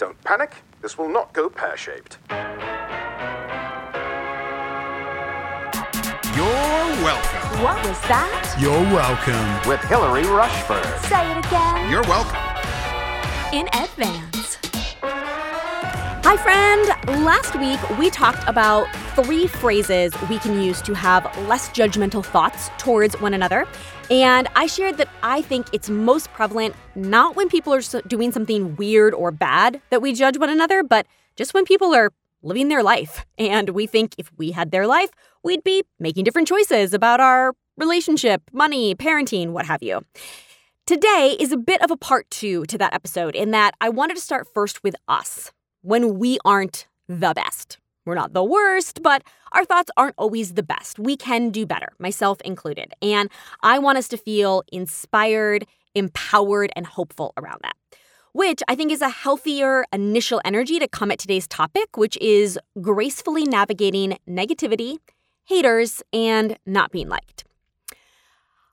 Don't panic, this will not go pear shaped. You're welcome. What was that? You're welcome. with Hillary Rushford. Say it again. You're welcome. in advance. Hi, friend. Last week we talked about three phrases we can use to have less judgmental thoughts towards one another. And I shared that I think it's most prevalent not when people are doing something weird or bad that we judge one another, but just when people are living their life. And we think if we had their life, we'd be making different choices about our relationship, money, parenting, what have you. Today is a bit of a part two to that episode in that I wanted to start first with us when we aren't the best. We're not the worst, but our thoughts aren't always the best. We can do better, myself included. And I want us to feel inspired, empowered, and hopeful around that. Which I think is a healthier initial energy to come at today's topic, which is gracefully navigating negativity, haters, and not being liked.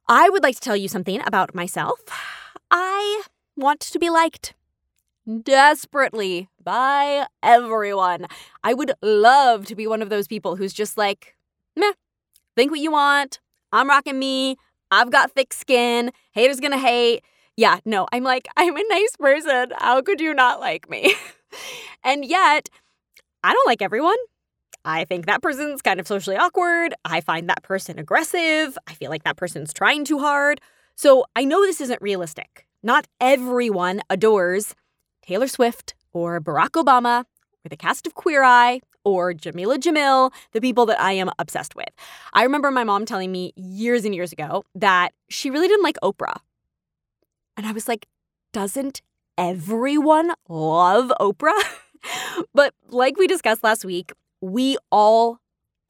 I would like to tell you something about myself. I want to be liked desperately by everyone. I would love to be one of those people who's just like, meh, think what you want. I'm rocking me. I've got thick skin. Haters gonna hate. Yeah, no, I'm like, I'm a nice person. How could you not like me? and yet, I don't like everyone. I think that person's kind of socially awkward. I find that person aggressive. I feel like that person's trying too hard. So I know this isn't realistic. Not everyone adores Taylor Swift or Barack Obama or the cast of Queer Eye or Jameela Jamil, the people that I am obsessed with. I remember my mom telling me years and years ago that she really didn't like Oprah. And I was like, doesn't everyone love Oprah? but like we discussed last week, we all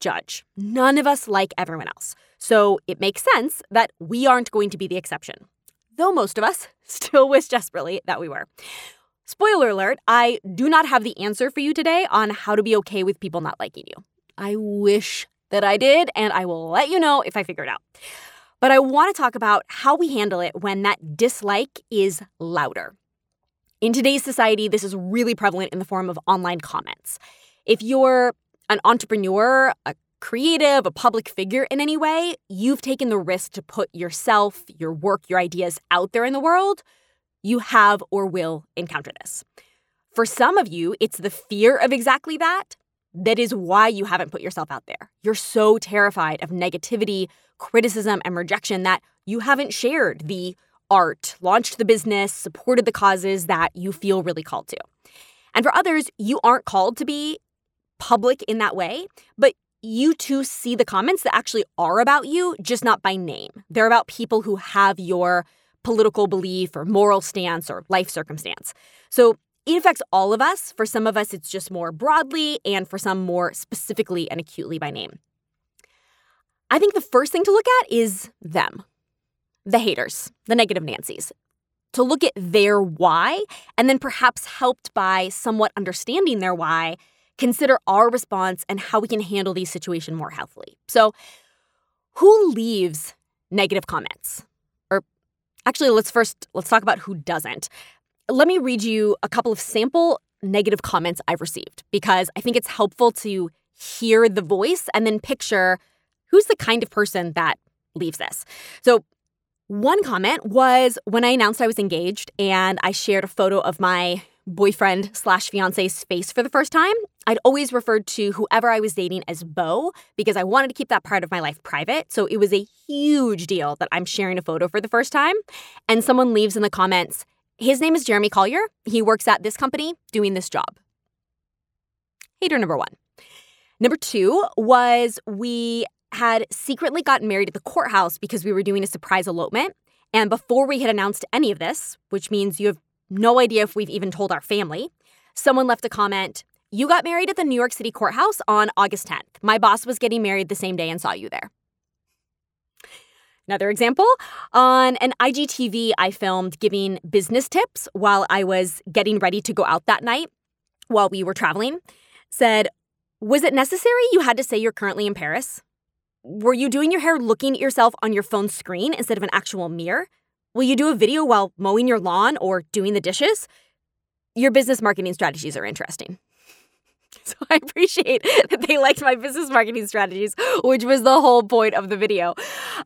judge. None of us like everyone else. So it makes sense that we aren't going to be the exception. Though most of us still wish desperately that we were. Spoiler alert, I do not have the answer for you today on how to be okay with people not liking you. I wish that I did, and I will let you know if I figure it out. But I want to talk about how we handle it when that dislike is louder. In today's society, this is really prevalent in the form of online comments. If you're an entrepreneur, a creative, a public figure in any way, you've taken the risk to put yourself, your work, your ideas out there in the world. You have or will encounter this. For some of you, it's the fear of exactly that that is why you haven't put yourself out there. You're so terrified of negativity, criticism, and rejection that you haven't shared the art, launched the business, supported the causes that you feel really called to. And for others, you aren't called to be public in that way, but you too see the comments that actually are about you, just not by name. They're about people who have your political belief or moral stance or life circumstance. So it affects all of us. For some of us, it's just more broadly, and for some, more specifically and acutely by name. I think the first thing to look at is them, the haters, the negative Nancy's. To look at their why, and then perhaps helped by somewhat understanding their why, consider our response and how we can handle these situations more healthily. So, who leaves negative comments? Actually, let's first let's talk about who doesn't. Let me read you a couple of sample negative comments I've received because I think it's helpful to hear the voice and then picture who's the kind of person that leaves this. So, one comment was when I announced I was engaged and I shared a photo of my boyfriend slash fiance's face for the first time. I'd always referred to whoever I was dating as Beau because I wanted to keep that part of my life private. So it was a huge deal that I'm sharing a photo for the first time. And someone leaves in the comments, his name is Jeremy Collier. He works at this company doing this job. Hater number one. Number two was we had secretly gotten married at the courthouse because we were doing a surprise elopement. And before we had announced any of this, which means you have no idea if we've even told our family, someone left a comment You got married at the New York City courthouse on August 10th. My boss was getting married the same day and saw you there. Another example on an IGTV, I filmed giving business tips while I was getting ready to go out that night while we were traveling. Said, Was it necessary you had to say you're currently in Paris? Were you doing your hair looking at yourself on your phone screen instead of an actual mirror? Will you do a video while mowing your lawn or doing the dishes? your business marketing strategies are interesting. So I appreciate that they liked my business marketing strategies, which was the whole point of the video.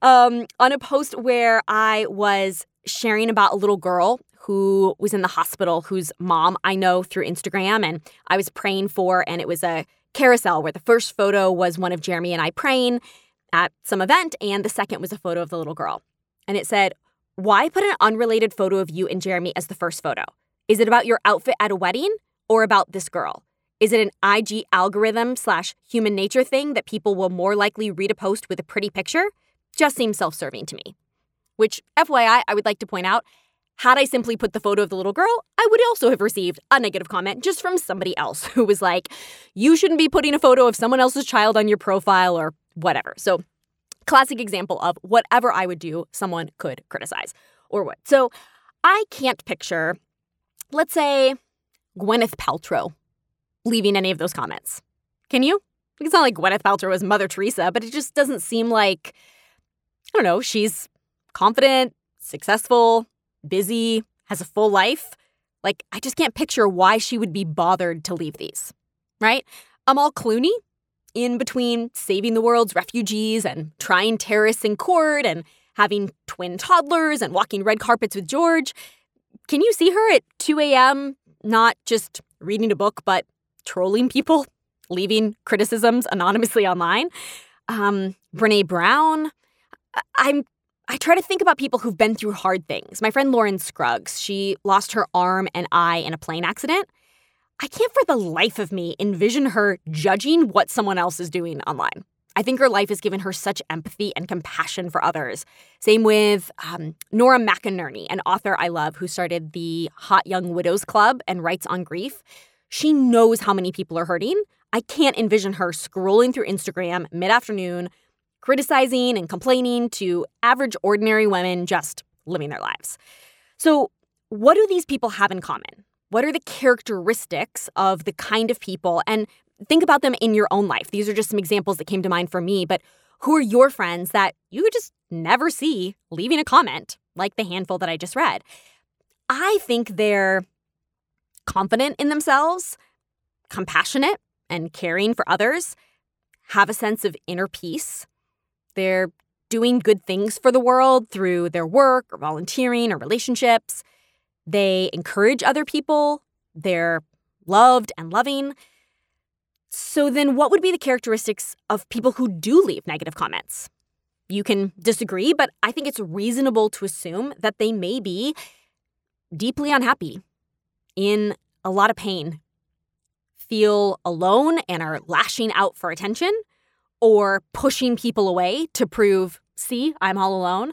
Um, on a post where I was sharing about a little girl who was in the hospital, whose mom I know through Instagram, and I was praying for, and it was a carousel where the first photo was one of Jeremy and I praying at some event, and the second was a photo of the little girl. And it said, Why put an unrelated photo of you and Jeremy as the first photo? Is it about your outfit at a wedding or about this girl? Is it an IG algorithm slash human nature thing that people will more likely read a post with a pretty picture? Just seems self serving to me. Which, FYI, I would like to point out had I simply put the photo of the little girl, I would also have received a negative comment just from somebody else who was like, you shouldn't be putting a photo of someone else's child on your profile or whatever. So, classic example of whatever I would do, someone could criticize or what. So, I can't picture, let's say, Gwyneth Paltrow leaving any of those comments. Can you? It's not like Gwyneth Paltrow was Mother Teresa, but it just doesn't seem like, I don't know, she's confident, successful, busy, has a full life. Like, I just can't picture why she would be bothered to leave these, right? Amal Clooney, in between saving the world's refugees and trying terrorists in court and having twin toddlers and walking red carpets with George. Can you see her at 2 a.m., not just reading a book, but trolling people, leaving criticisms anonymously online. Um, Brene Brown. I'm I try to think about people who've been through hard things. My friend Lauren Scruggs, she lost her arm and eye in a plane accident. I can't for the life of me envision her judging what someone else is doing online. I think her life has given her such empathy and compassion for others. Same with um, Nora McInerny, an author I love who started the Hot Young Widows Club and writes on grief. She knows how many people are hurting. I can't envision her scrolling through Instagram mid afternoon, criticizing and complaining to average, ordinary women just living their lives. So, what do these people have in common? What are the characteristics of the kind of people? And think about them in your own life. These are just some examples that came to mind for me, but who are your friends that you just never see leaving a comment, like the handful that I just read? I think they're confident in themselves, compassionate and caring for others, have a sense of inner peace. They're doing good things for the world through their work or volunteering or relationships. They encourage other people. They're loved and loving. So, then what would be the characteristics of people who do leave negative comments? You can disagree, but I think it's reasonable to assume that they may be deeply unhappy in a lot of pain, feel alone and are lashing out for attention, or pushing people away to prove, see, I'm all alone.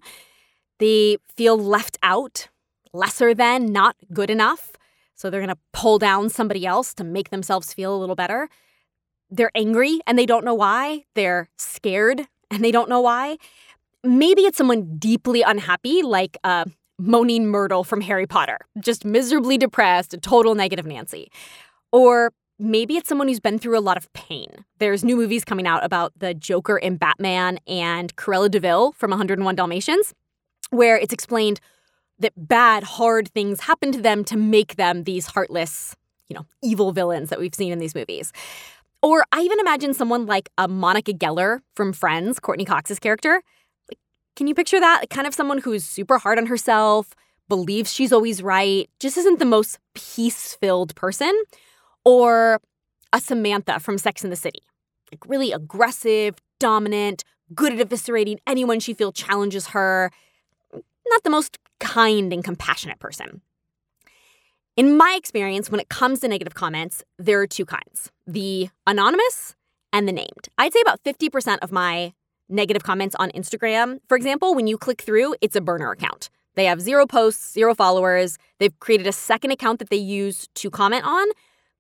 They feel left out, lesser than, not good enough. So they're going to pull down somebody else to make themselves feel a little better. They're angry and they don't know why. They're scared and they don't know why. Maybe it's someone deeply unhappy, like uh, Moaning Myrtle from Harry Potter, just miserably depressed, a total negative Nancy. Or maybe it's someone who's been through a lot of pain. There's new movies coming out about the Joker in Batman and Cruella de Vil from 101 Dalmatians, where it's explained that bad, hard things happen to them to make them these heartless, you know, evil villains that we've seen in these movies. Or I even imagine someone like a Monica Geller from Friends, Courteney Cox's character, Like, can you picture that? Kind of someone who's super hard on herself, believes she's always right, just isn't the most peace filled person. Or a Samantha from Sex in the City, like really aggressive, dominant, good at eviscerating anyone she feels challenges her. Not the most kind and compassionate person. In my experience, when it comes to negative comments, there are two kinds the anonymous and the named. I'd say about 50% of my negative comments on Instagram, for example, when you click through, it's a burner account. They have zero posts, zero followers. They've created a second account that they use to comment on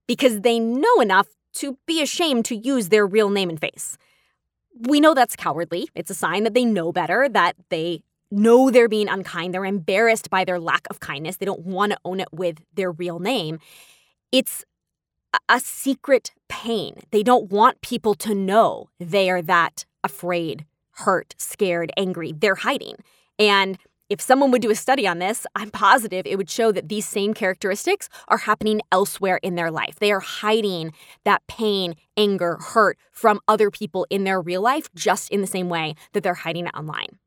because they know enough to be ashamed to use their real name and face. We know that's cowardly. It's a sign that they know better, that they know they're being unkind. They're embarrassed by their lack of kindness. They don't want to own it with their real name. It's a secret pain. They don't want people to know they are that afraid, hurt, scared, angry. They're hiding. And if someone would do a study on this, I'm positive it would show that these same characteristics are happening elsewhere in their life. They are hiding that pain, anger, hurt from other people in their real life just in the same way that they're hiding it online.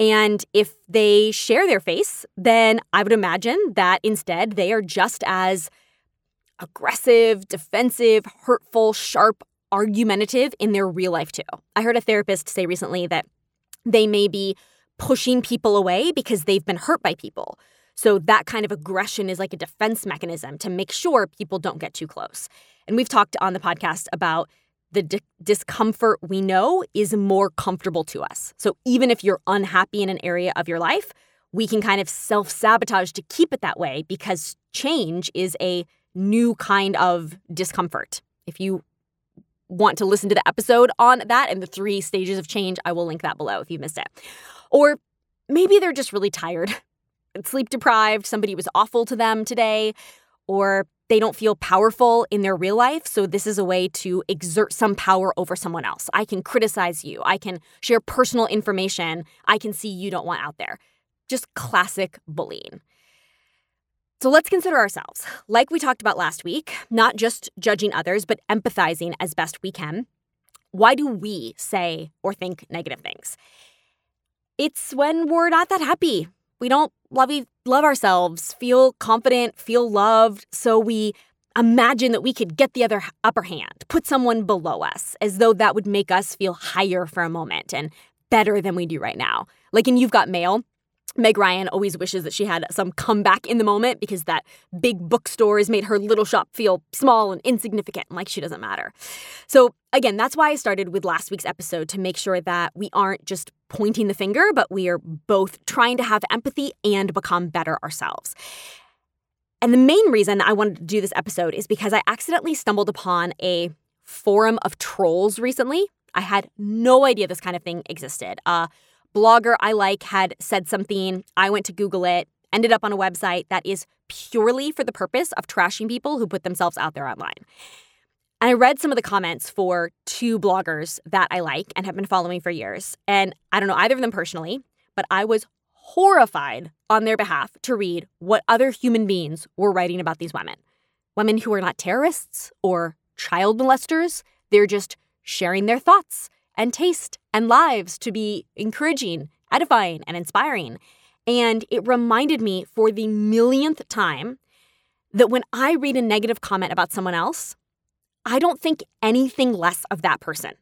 And if they share their face, then I would imagine that instead they are just as aggressive, defensive, hurtful, sharp, argumentative in their real life too. I heard a therapist say recently that they may be pushing people away because they've been hurt by people. So that kind of aggression is like a defense mechanism to make sure people don't get too close. And we've talked on the podcast about the di- discomfort we know is more comfortable to us. So even if you're unhappy in an area of your life, we can kind of self sabotage to keep it that way because change is a new kind of discomfort. If you want to listen to the episode on that and the three stages of change, I will link that below if you missed it. Or maybe they're just really tired sleep deprived, somebody was awful to them today, or they don't feel powerful in their real life. So, this is a way to exert some power over someone else. I can criticize you. I can share personal information I can see you don't want out there. Just classic bullying. So, let's consider ourselves. Like we talked about last week, not just judging others, but empathizing as best we can. Why do we say or think negative things? It's when we're not that happy. We don't love love ourselves, feel confident, feel loved, so we imagine that we could get the other upper hand, put someone below us, as though that would make us feel higher for a moment and better than we do right now. Like in You've Got Mail, Meg Ryan always wishes that she had some comeback in the moment because that big bookstore has made her little shop feel small and insignificant, like she doesn't matter. So, again, that's why I started with last week's episode to make sure that we aren't just pointing the finger, but we are both trying to have empathy and become better ourselves. And the main reason I wanted to do this episode is because I accidentally stumbled upon a forum of trolls recently. I had no idea this kind of thing existed. Uh, blogger I like had said something. I went to Google it, ended up on a website that is purely for the purpose of trashing people who put themselves out there online. And I read some of the comments for two bloggers that I like and have been following for years. And I don't know either of them personally, but I was horrified on their behalf to read what other human beings were writing about these women. Women who are not terrorists or child molesters, they're just sharing their thoughts and taste and lives to be encouraging, edifying, and inspiring. And it reminded me for the millionth time that when I read a negative comment about someone else, I don't think anything less of that person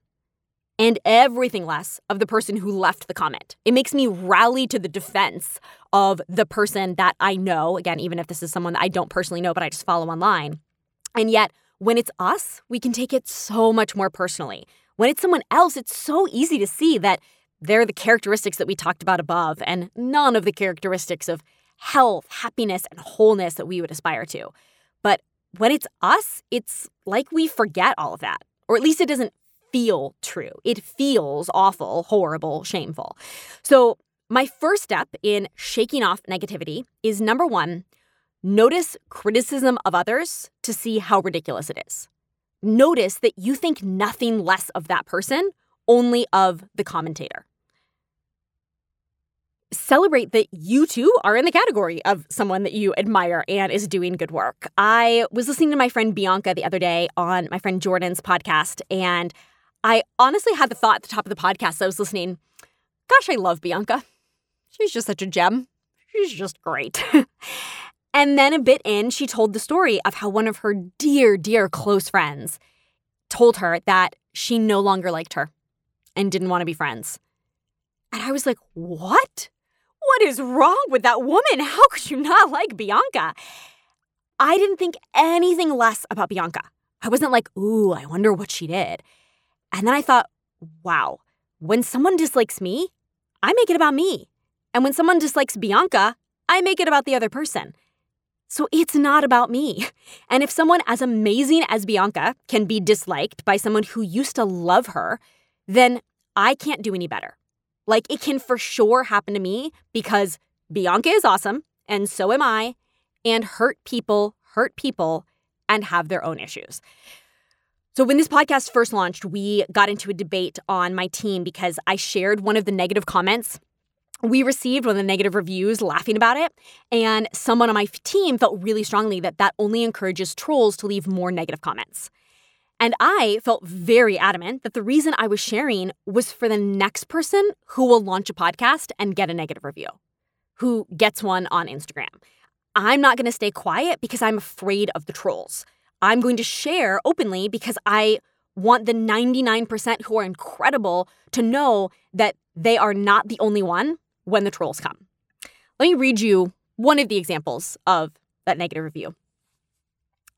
and everything less of the person who left the comment. It makes me rally to the defense of the person that I know, again, even if this is someone that I don't personally know, but I just follow online. And yet, when it's us, we can take it so much more personally. When it's someone else, it's so easy to see that they're the characteristics that we talked about above and none of the characteristics of health, happiness, and wholeness that we would aspire to. But when it's us, it's like we forget all of that, or at least it doesn't feel true. It feels awful, horrible, shameful. So, my first step in shaking off negativity is number one, notice criticism of others to see how ridiculous it is notice that you think nothing less of that person, only of the commentator. Celebrate that you too are in the category of someone that you admire and is doing good work. I was listening to my friend Bianca the other day on my friend Jordan's podcast, and I honestly had the thought at the top of the podcast I was listening, gosh, I love Bianca. She's just such a gem. She's just great. And then a bit in, she told the story of how one of her dear, dear close friends told her that she no longer liked her and didn't want to be friends. And I was like, what? What is wrong with that woman? How could you not like Bianca? I didn't think anything less about Bianca. I wasn't like, ooh, I wonder what she did. And then I thought, wow, when someone dislikes me, I make it about me. And when someone dislikes Bianca, I make it about the other person. So it's not about me. And if someone as amazing as Bianca can be disliked by someone who used to love her, then I can't do any better. Like it can for sure happen to me because Bianca is awesome and so am I, and hurt people hurt people and have their own issues. So, when this podcast first launched, we got into a debate on my team because I shared one of the negative comments we received one of the negative reviews laughing about it, and someone on my team felt really strongly that that only encourages trolls to leave more negative comments. And I felt very adamant that the reason I was sharing was for the next person who will launch a podcast and get a negative review, who gets one on Instagram. I'm not going to stay quiet because I'm afraid of the trolls. I'm going to share openly because I want the 99% who are incredible to know that they are not the only one when the trolls come. Let me read you one of the examples of that negative review.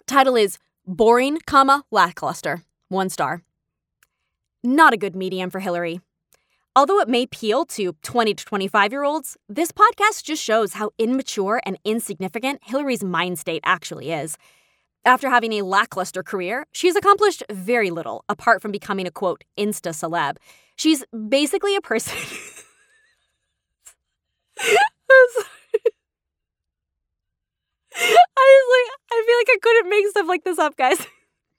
Title is Boring, comma, lackluster. One star. Not a good medium for Hillary. Although it may appeal to 20 to 25 year olds, this podcast just shows how immature and insignificant Hillary's mind state actually is. After having a lackluster career, she's accomplished very little apart from becoming a quote, insta celeb. She's basically a person. I was like, I feel like I couldn't make stuff like this up, guys.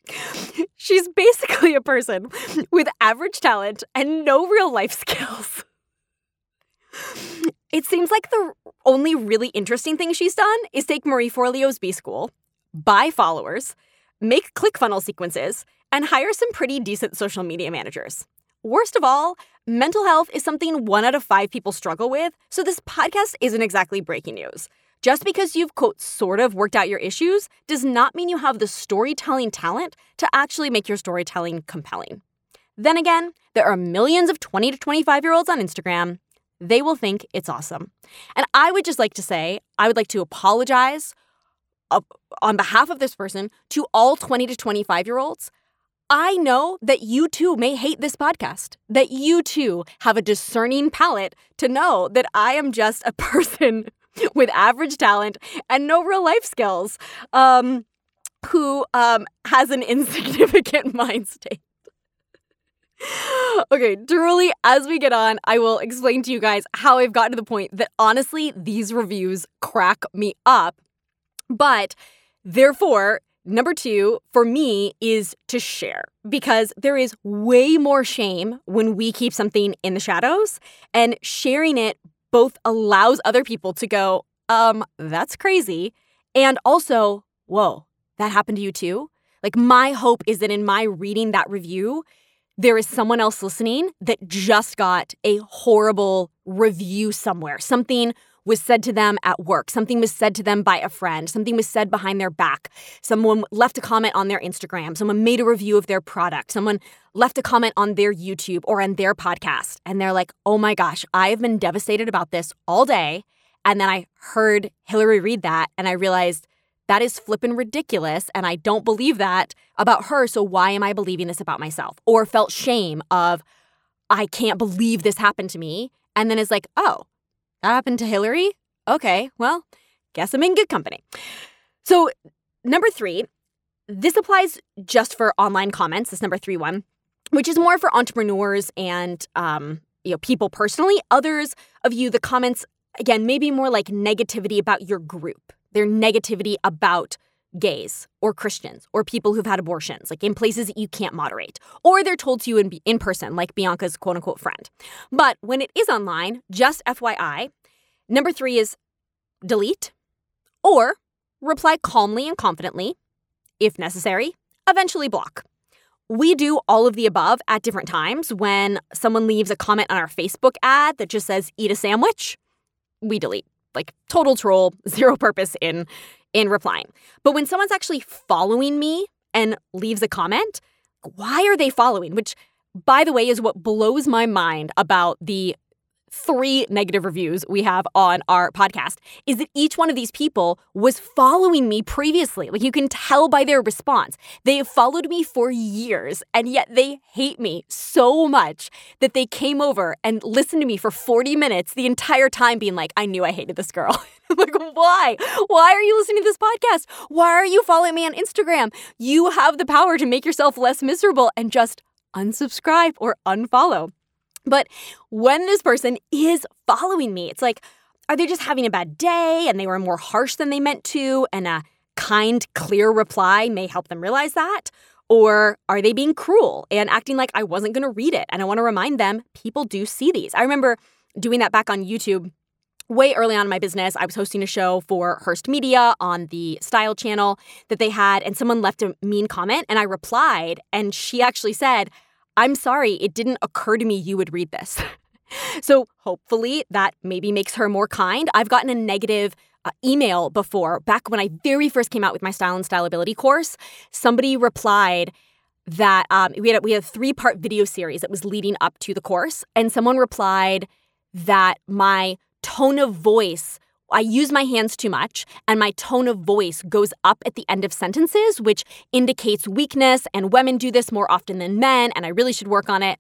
She's basically a person with average talent and no real life skills. It seems like the only really interesting thing she's done is take Marie Forleo's B School, buy followers, make ClickFunnels sequences, and hire some pretty decent social media managers. Worst of all, mental health is something one out of five people struggle with, so this podcast isn't exactly breaking news. Just because you've, quote, sort of worked out your issues does not mean you have the storytelling talent to actually make your storytelling compelling. Then again, there are millions of 20 to 25 year olds on Instagram. They will think it's awesome. And I would just like to say, I would like to apologize uh, on behalf of this person to all 20 to 25 year olds. I know that you too may hate this podcast, that you too have a discerning palate to know that I am just a person with average talent and no real life skills, um, who um, has an insignificant mind state. okay, truly, as we get on, I will explain to you guys how I've gotten to the point that honestly, these reviews crack me up. But therefore, number two for me is to share because there is way more shame when we keep something in the shadows, and sharing it both allows other people to go, um, that's crazy. And also, whoa, that happened to you too? Like, my hope is that in my reading that review, there is someone else listening that just got a horrible review somewhere. Something was said to them at work, something was said to them by a friend, something was said behind their back. Someone left a comment on their Instagram, someone made a review of their product, someone left a comment on their YouTube or on their podcast. And they're like, oh my gosh, I have been devastated about this all day. And then I heard Hillary read that and I realized that is flippin' ridiculous. And I don't believe that about her. So why am I believing this about myself? Or felt shame of, I can't believe this happened to me. And then is like, oh, that happened to Hillary? Okay, well, guess I'm in good company. So, number three, this applies just for online comments, this number three one, which is more for entrepreneurs and um, you know, people personally. Others of you, the comments, again, maybe more like negativity about your group. Their negativity about gays or Christians or people who've had abortions, like in places that you can't moderate, or they're told to you in, in person, like Bianca's quote unquote friend. But when it is online, just FYI, number three is delete or reply calmly and confidently, if necessary, eventually block. We do all of the above at different times. When someone leaves a comment on our Facebook ad that just says, eat a sandwich, we delete. Like total troll, zero purpose in in replying. But when someone's actually following me and leaves a comment, why are they following? Which, by the way, is what blows my mind about the three negative reviews we have on our podcast is that each one of these people was following me previously. Like you can tell by their response. They have followed me for years and yet they hate me so much that they came over and listened to me for 40 minutes the entire time being like, I knew I hated this girl. like, why? Why are you listening to this podcast? Why are you following me on Instagram? You have the power to make yourself less miserable and just unsubscribe or unfollow. But when this person is following me, it's like, are they just having a bad day and they were more harsh than they meant to? And a kind, clear reply may help them realize that. Or are they being cruel and acting like I wasn't going to read it? And I want to remind them people do see these. I remember doing that back on YouTube way early on in my business, I was hosting a show for Hearst Media on the Style channel that they had, and someone left a mean comment, and I replied, and she actually said, I'm sorry, it didn't occur to me you would read this. so hopefully that maybe makes her more kind. I've gotten a negative uh, email before, back when I very first came out with my Style and Stylability course. Somebody replied, that um, we had a, we had a three part video series that was leading up to the course, and someone replied that my tone of voice I use my hands too much, and my tone of voice goes up at the end of sentences, which indicates weakness, and women do this more often than men, and I really should work on it.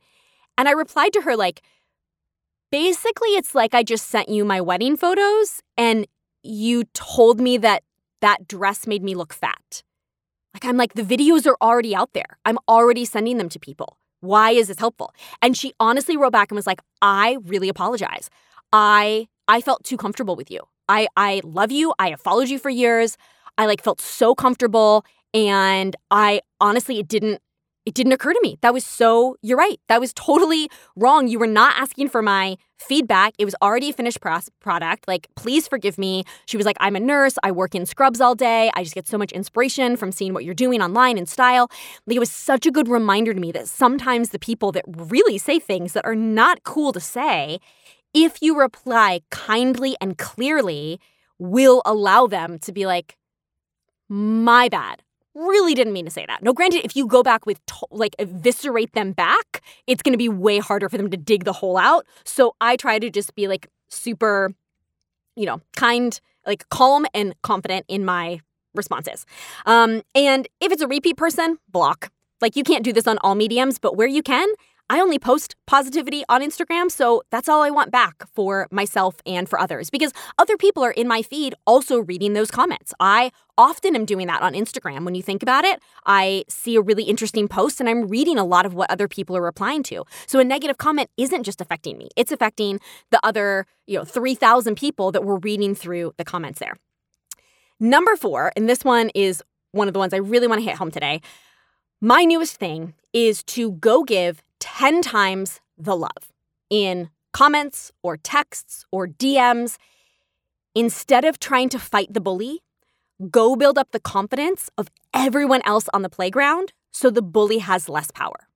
And I replied to her, like, basically, it's like I just sent you my wedding photos, and you told me that that dress made me look fat. Like, I'm like, the videos are already out there. I'm already sending them to people. Why is this helpful? And she honestly wrote back and was like, I really apologize. I I felt too comfortable with you. I I love you. I have followed you for years. I like felt so comfortable and I honestly it didn't it didn't occur to me. That was so, you're right. That was totally wrong. You were not asking for my feedback. It was already a finished product. Like, please forgive me. She was like, I'm a nurse. I work in scrubs all day. I just get so much inspiration from seeing what you're doing online and style. Like, it was such a good reminder to me that sometimes the people that really say things that are not cool to say, if you reply kindly and clearly, will allow them to be like, my bad really didn't mean to say that. No, granted, if you go back with to- like eviscerate them back, it's going to be way harder for them to dig the hole out. So I try to just be like super, you know, kind, like calm and confident in my responses. Um, and if it's a repeat person, block. Like you can't do this on all mediums, but where you can, I only post positivity on Instagram, so that's all I want back for myself and for others because other people are in my feed also reading those comments. I often am doing that on Instagram. When you think about it, I see a really interesting post and I'm reading a lot of what other people are replying to. So a negative comment isn't just affecting me, it's affecting the other, you know, 3,000 people that were reading through the comments there. Number four, and this one is one of the ones I really want to hit home today. My newest thing is to go give 10 times the love in comments or texts or DMs. Instead of trying to fight the bully, go build up the confidence of everyone else on the playground so the bully has less power.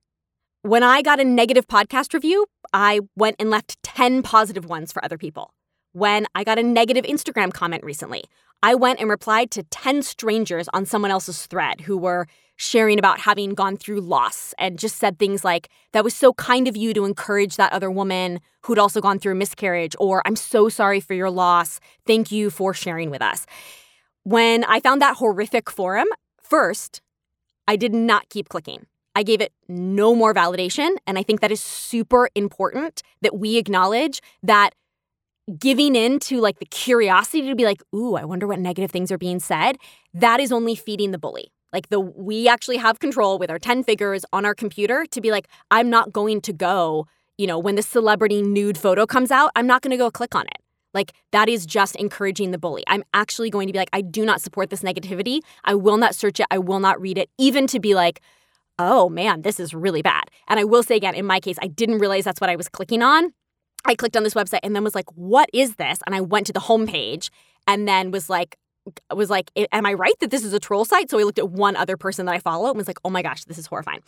When I got a negative podcast review, I went and left 10 positive ones for other people. When I got a negative Instagram comment recently, I went and replied to 10 strangers on someone else's thread who were sharing about having gone through loss and just said things like, That was so kind of you to encourage that other woman who'd also gone through a miscarriage, or I'm so sorry for your loss. Thank you for sharing with us. When I found that horrific forum, first, I did not keep clicking. I gave it no more validation. And I think that is super important that we acknowledge that giving in to like the curiosity to be like, ooh, I wonder what negative things are being said, that is only feeding the bully. Like the we actually have control with our 10 figures on our computer to be like, I'm not going to go, you know, when the celebrity nude photo comes out, I'm not going to go click on it. Like that is just encouraging the bully. I'm actually going to be like, I do not support this negativity. I will not search it. I will not read it, even to be like, oh man, this is really bad. And I will say again, in my case, I didn't realize that's what I was clicking on. I clicked on this website and then was like, what is this? And I went to the homepage and then was like, was like, am I right that this is a troll site? So I looked at one other person that I follow and was like, oh my gosh, this is horrifying.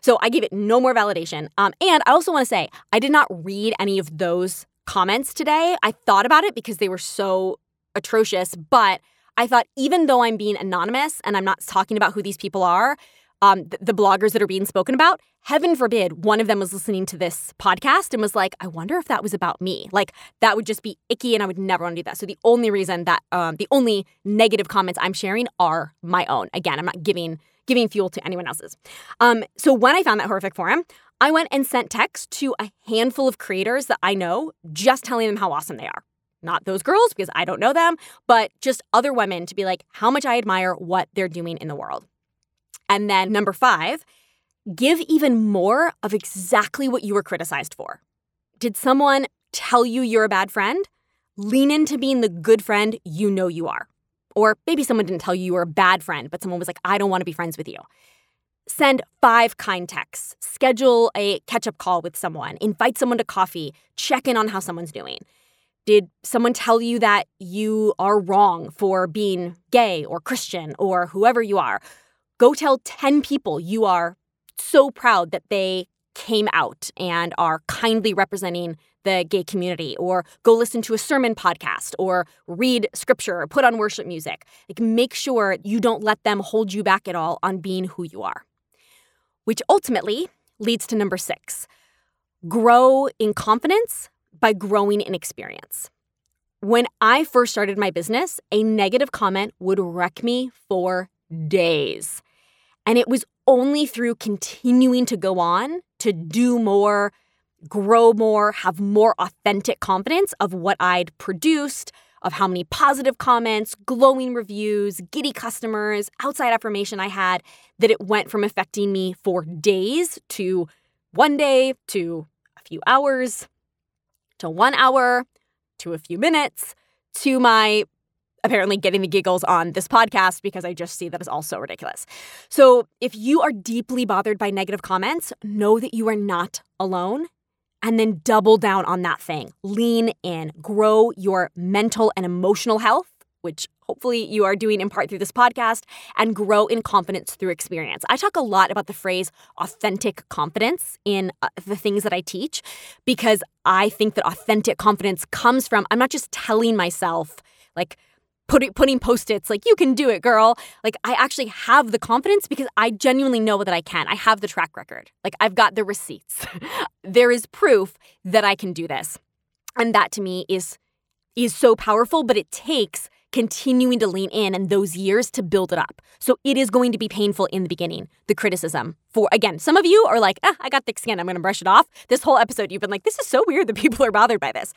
So I gave it no more validation. Um, and I also want to say, I did not read any of those comments today. I thought about it because they were so atrocious, but I thought even though I'm being anonymous and I'm not talking about who these people are, um, the, the bloggers that are being spoken about, heaven forbid one of them was listening to this podcast and was like, I wonder if that was about me. Like that would just be icky and I would never want to do that. So the only reason that um, the only negative comments I'm sharing are my own. Again, I'm not giving giving fuel to anyone else's. Um, so when I found that horrific forum, I went and sent text to a handful of creators that I know, just telling them how awesome they are. Not those girls because I don't know them, but just other women to be like how much I admire what they're doing in the world. And then number five, give even more of exactly what you were criticized for. Did someone tell you you're a bad friend? Lean into being the good friend you know you are. Or maybe someone didn't tell you you were a bad friend, but someone was like, I don't want to be friends with you. send five kind texts, schedule a catch up call with someone, invite someone to coffee, check in on how someone's doing. Did someone tell you that you are wrong for being gay or Christian or whoever you are? Go tell 10 people you are so proud that they came out and are kindly representing the gay community, or go listen to a sermon podcast, or read scripture, or put on worship music. Like, make sure you don't let them hold you back at all on being who you are. Which ultimately leads to number six grow in confidence by growing in experience. When I first started my business, a negative comment would wreck me for days. And it was only through continuing to go on to do more, grow more, have more authentic confidence of what I'd produced, of how many positive comments, glowing reviews, giddy customers, outside affirmation I had, that it went from affecting me for days to one day to a few hours to one hour to a few minutes to my apparently getting the giggles on this podcast because I just see that as all so ridiculous. So, if you are deeply bothered by negative comments, know that you are not alone and then double down on that thing. Lean in, grow your mental and emotional health, which hopefully you are doing in part through this podcast, and grow in confidence through experience. I talk a lot about the phrase authentic confidence in uh, the things that I teach because I think that authentic confidence comes from, I'm not just telling myself, like, putting putting post-its like you can do it girl. Like i actually have the confidence because i genuinely know that i can. I have the track record. Like i've got the receipts. There is proof that i can do this. And that to me is is so powerful but it takes continuing to lean in and those years to build it up. So it is going to be painful in the beginning the criticism. For again some of you are like ah, i got thick skin. I'm going to brush it off. This whole episode you've been like this is so weird that people are bothered by this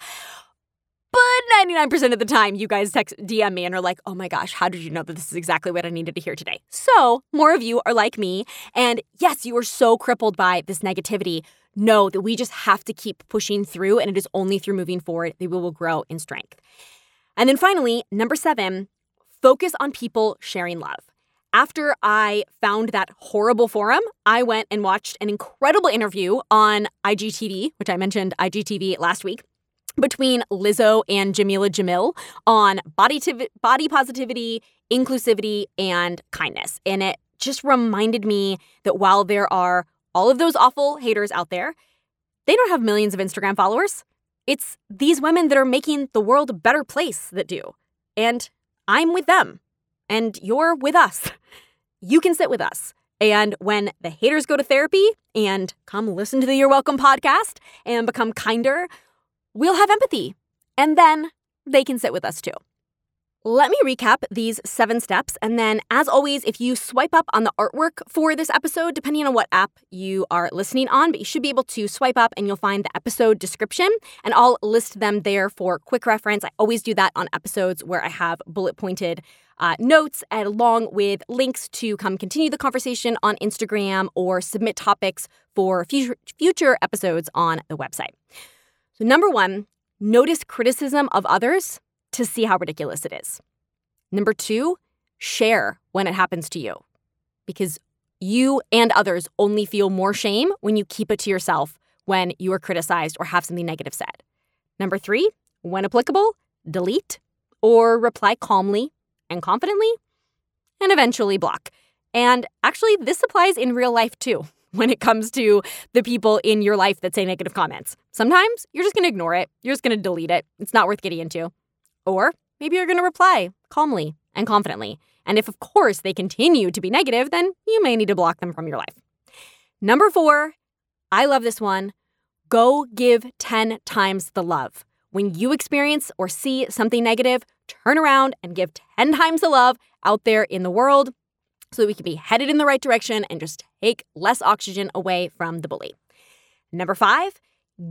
but 99% of the time, you guys text DM me and are like, oh my gosh, how did you know that this is exactly what I needed to hear today? So, more of you are like me. And yes, you are so crippled by this negativity. Know that we just have to keep pushing through, and it is only through moving forward that we will grow in strength. And then finally, number seven, focus on people sharing love. After I found that horrible forum, I went and watched an incredible interview on IGTV, which I mentioned IGTV last week between Lizzo and Jameela Jamil on body, body positivity, inclusivity, and kindness. And it just reminded me that while there are all of those awful haters out there, they don't have millions of Instagram followers. It's these women that are making the world a better place that do. And I'm with them. And you're with us. You can sit with us. And when the haters go to therapy and come listen to the You're Welcome podcast and become kinder, we'll have empathy, and then they can sit with us too. Let me recap these seven steps. And then, as always, if you swipe up on the artwork for this episode, depending on what app you are listening on, but you should be able to swipe up and you'll find the episode description. And I'll list them there for quick reference. I always do that on episodes where I have bullet pointed uh, notes along with links to come continue the conversation on Instagram or submit topics for future, future episodes on the website. So, number one, notice criticism of others to see how ridiculous it is. Number two, share when it happens to you because you and others only feel more shame when you keep it to yourself when you are criticized or have something negative said. Number three, when applicable, delete or reply calmly and confidently, and eventually block. And actually, this applies in real life too when it comes to the people in your life that say negative comments. Sometimes you're just going to ignore it, you're just going to delete it. It's not worth getting into. Or maybe you're going to reply calmly and confidently. And if, of course, they continue to be negative, then you may need to block them from your life. Number four, I love this one. Go give 10 times the love. When you experience or see something negative, turn around and give 10 times the love out there in the world so that we can be headed in the right direction and just take less oxygen away from the bully. Number five,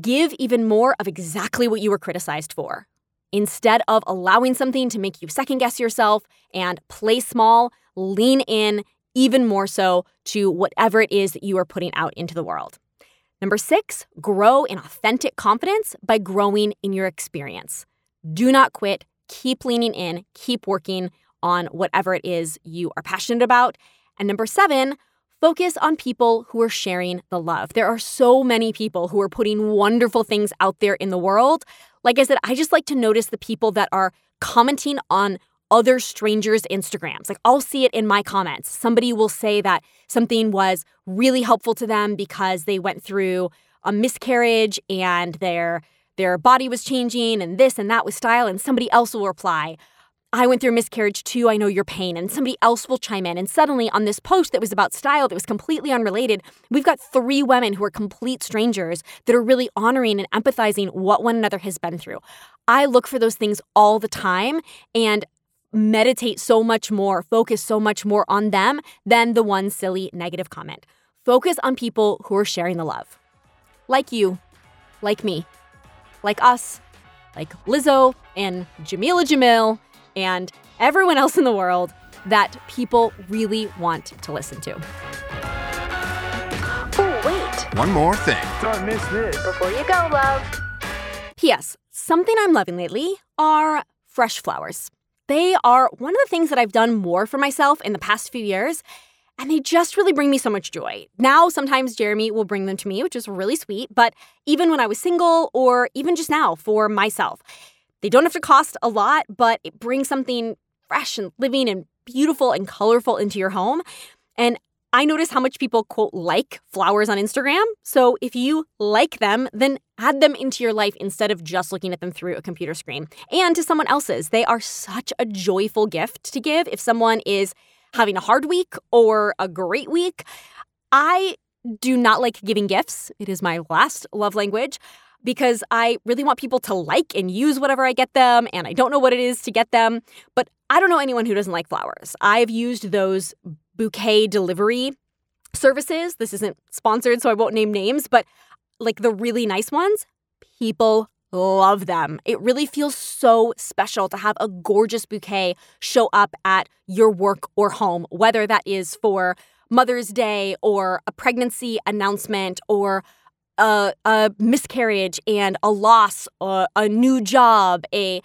give even more of exactly what you were criticized for. Instead of allowing something to make you second guess yourself and play small, lean in even more so to whatever it is that you are putting out into the world. Number six, grow in authentic confidence by growing in your experience. Do not quit. Keep leaning in, keep working on whatever it is you are passionate about. And number seven, Focus on people who are sharing the love. There are so many people who are putting wonderful things out there in the world. Like I said, I just like to notice the people that are commenting on other strangers' Instagrams. Like I'll see it in my comments. Somebody will say that something was really helpful to them because they went through a miscarriage and their their body was changing and this and that with style and somebody else will reply, I went through miscarriage too. I know your pain. And somebody else will chime in. And suddenly, on this post that was about style, that was completely unrelated, we've got three women who are complete strangers that are really honoring and empathizing what one another has been through. I look for those things all the time. And meditate so much more, focus so much more on them than the one silly negative comment. Focus on people who are sharing the love. Like you, like me, like us, like Lizzo and Jameela Jamil and everyone else in the world that people really want to listen to. Oh, wait. One more thing. Don't miss this. Before you go, love. P.S. Something I'm loving lately are fresh flowers. They are one of the things that I've done more for myself in the past few years, and they just really bring me so much joy. Now, sometimes Jeremy will bring them to me, which is really sweet, but even when I was single or even just now for myself, they don't have to cost a lot, but it brings something fresh and living and beautiful and colorful into your home. And I notice how much people quote like flowers on Instagram. So if you like them, then add them into your life instead of just looking at them through a computer screen and to someone else's. They are such a joyful gift to give if someone is having a hard week or a great week. I do not like giving gifts. It is my last love language because I really want people to like and use whatever I get them, and I don't know what it is to get them. But I don't know anyone who doesn't like flowers. I've used those bouquet delivery services. This isn't sponsored, so I won't name names, but like the really nice ones, people love them. It really feels so special to have a gorgeous bouquet show up at your work or home, whether that is for Mother's Day or a pregnancy announcement or a, a miscarriage and a loss, uh, a new job, a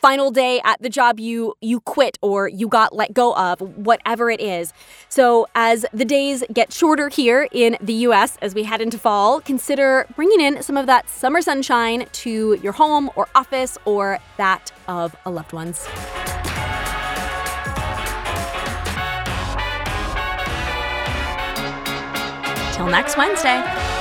final day at the job you you quit or you got let go of whatever it is. So as the days get shorter here in the US as we head into fall consider bringing in some of that summer sunshine to your home or office or that of a loved one's. Till next Wednesday